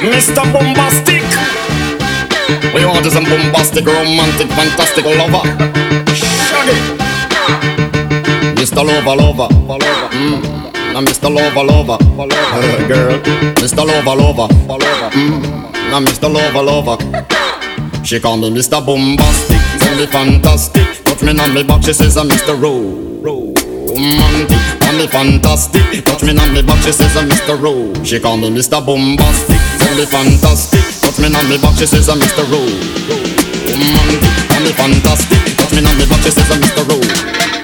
Mr. Boombastic. We want a boombastic, romantic, fantastic lover. Shaggy. Mr. Lover, lover. Mm. Now Mr. Lover, lover. Uh, girl. Mr. Lover, lover. Mm. Now Mr. Lover, lover. She call me Mr. Boombastic, tell me fantastic. Touch me on me back, she says I'm Mr. Mm. Romantic, call me fantastic. Touch me on me back, she says I'm Mr. Ro. She call me Mr. Boombastic, tell me fantastic. Touch me on me back, she says uh, I'm Mr. Romantic, mm. call me fantastic. Touch me on me back, she says I'm Mr. Ro.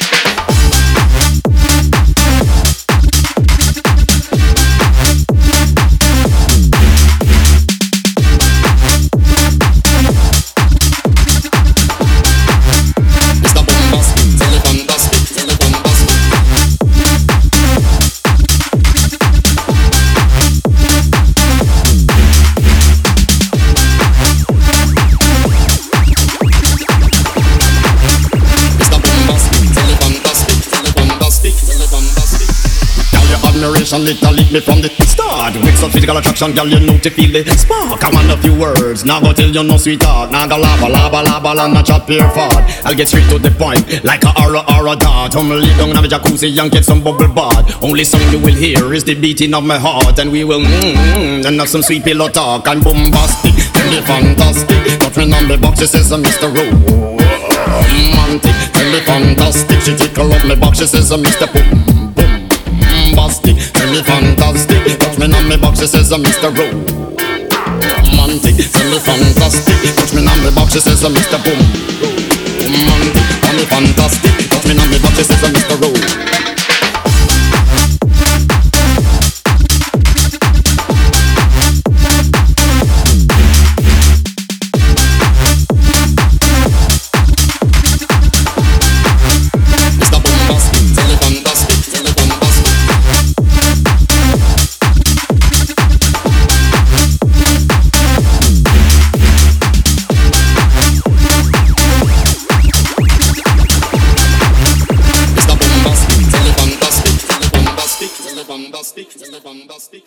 Your admiration literally me from the start. With some physical attraction, girl, you know to feel the spark. I want a few words, now go tell you no sweetheart. Now go lava, lava, lava, and not chat pure fart. I'll get straight to the point, like a aura, aura dart. I'm lay down in a jacuzzi and get some bubble bath. Only song you will hear is the beating of my heart, and we will mmm, mm, and have some sweet pillow talk. I'm boombastic, tell me fantastic. Touch me on the box, she says I'm Mr. Romantic, tell me fantastic. She tickle up my box, she says I'm Mr. Boom, me on me box, she says I'm Mr. Romantic, tell me fantastic. Touch me on me box, she says I'm Mr. Boom. Romantic, tell me fantastic. Touch me on me box, she says I'm Mr. Ro. bombastic,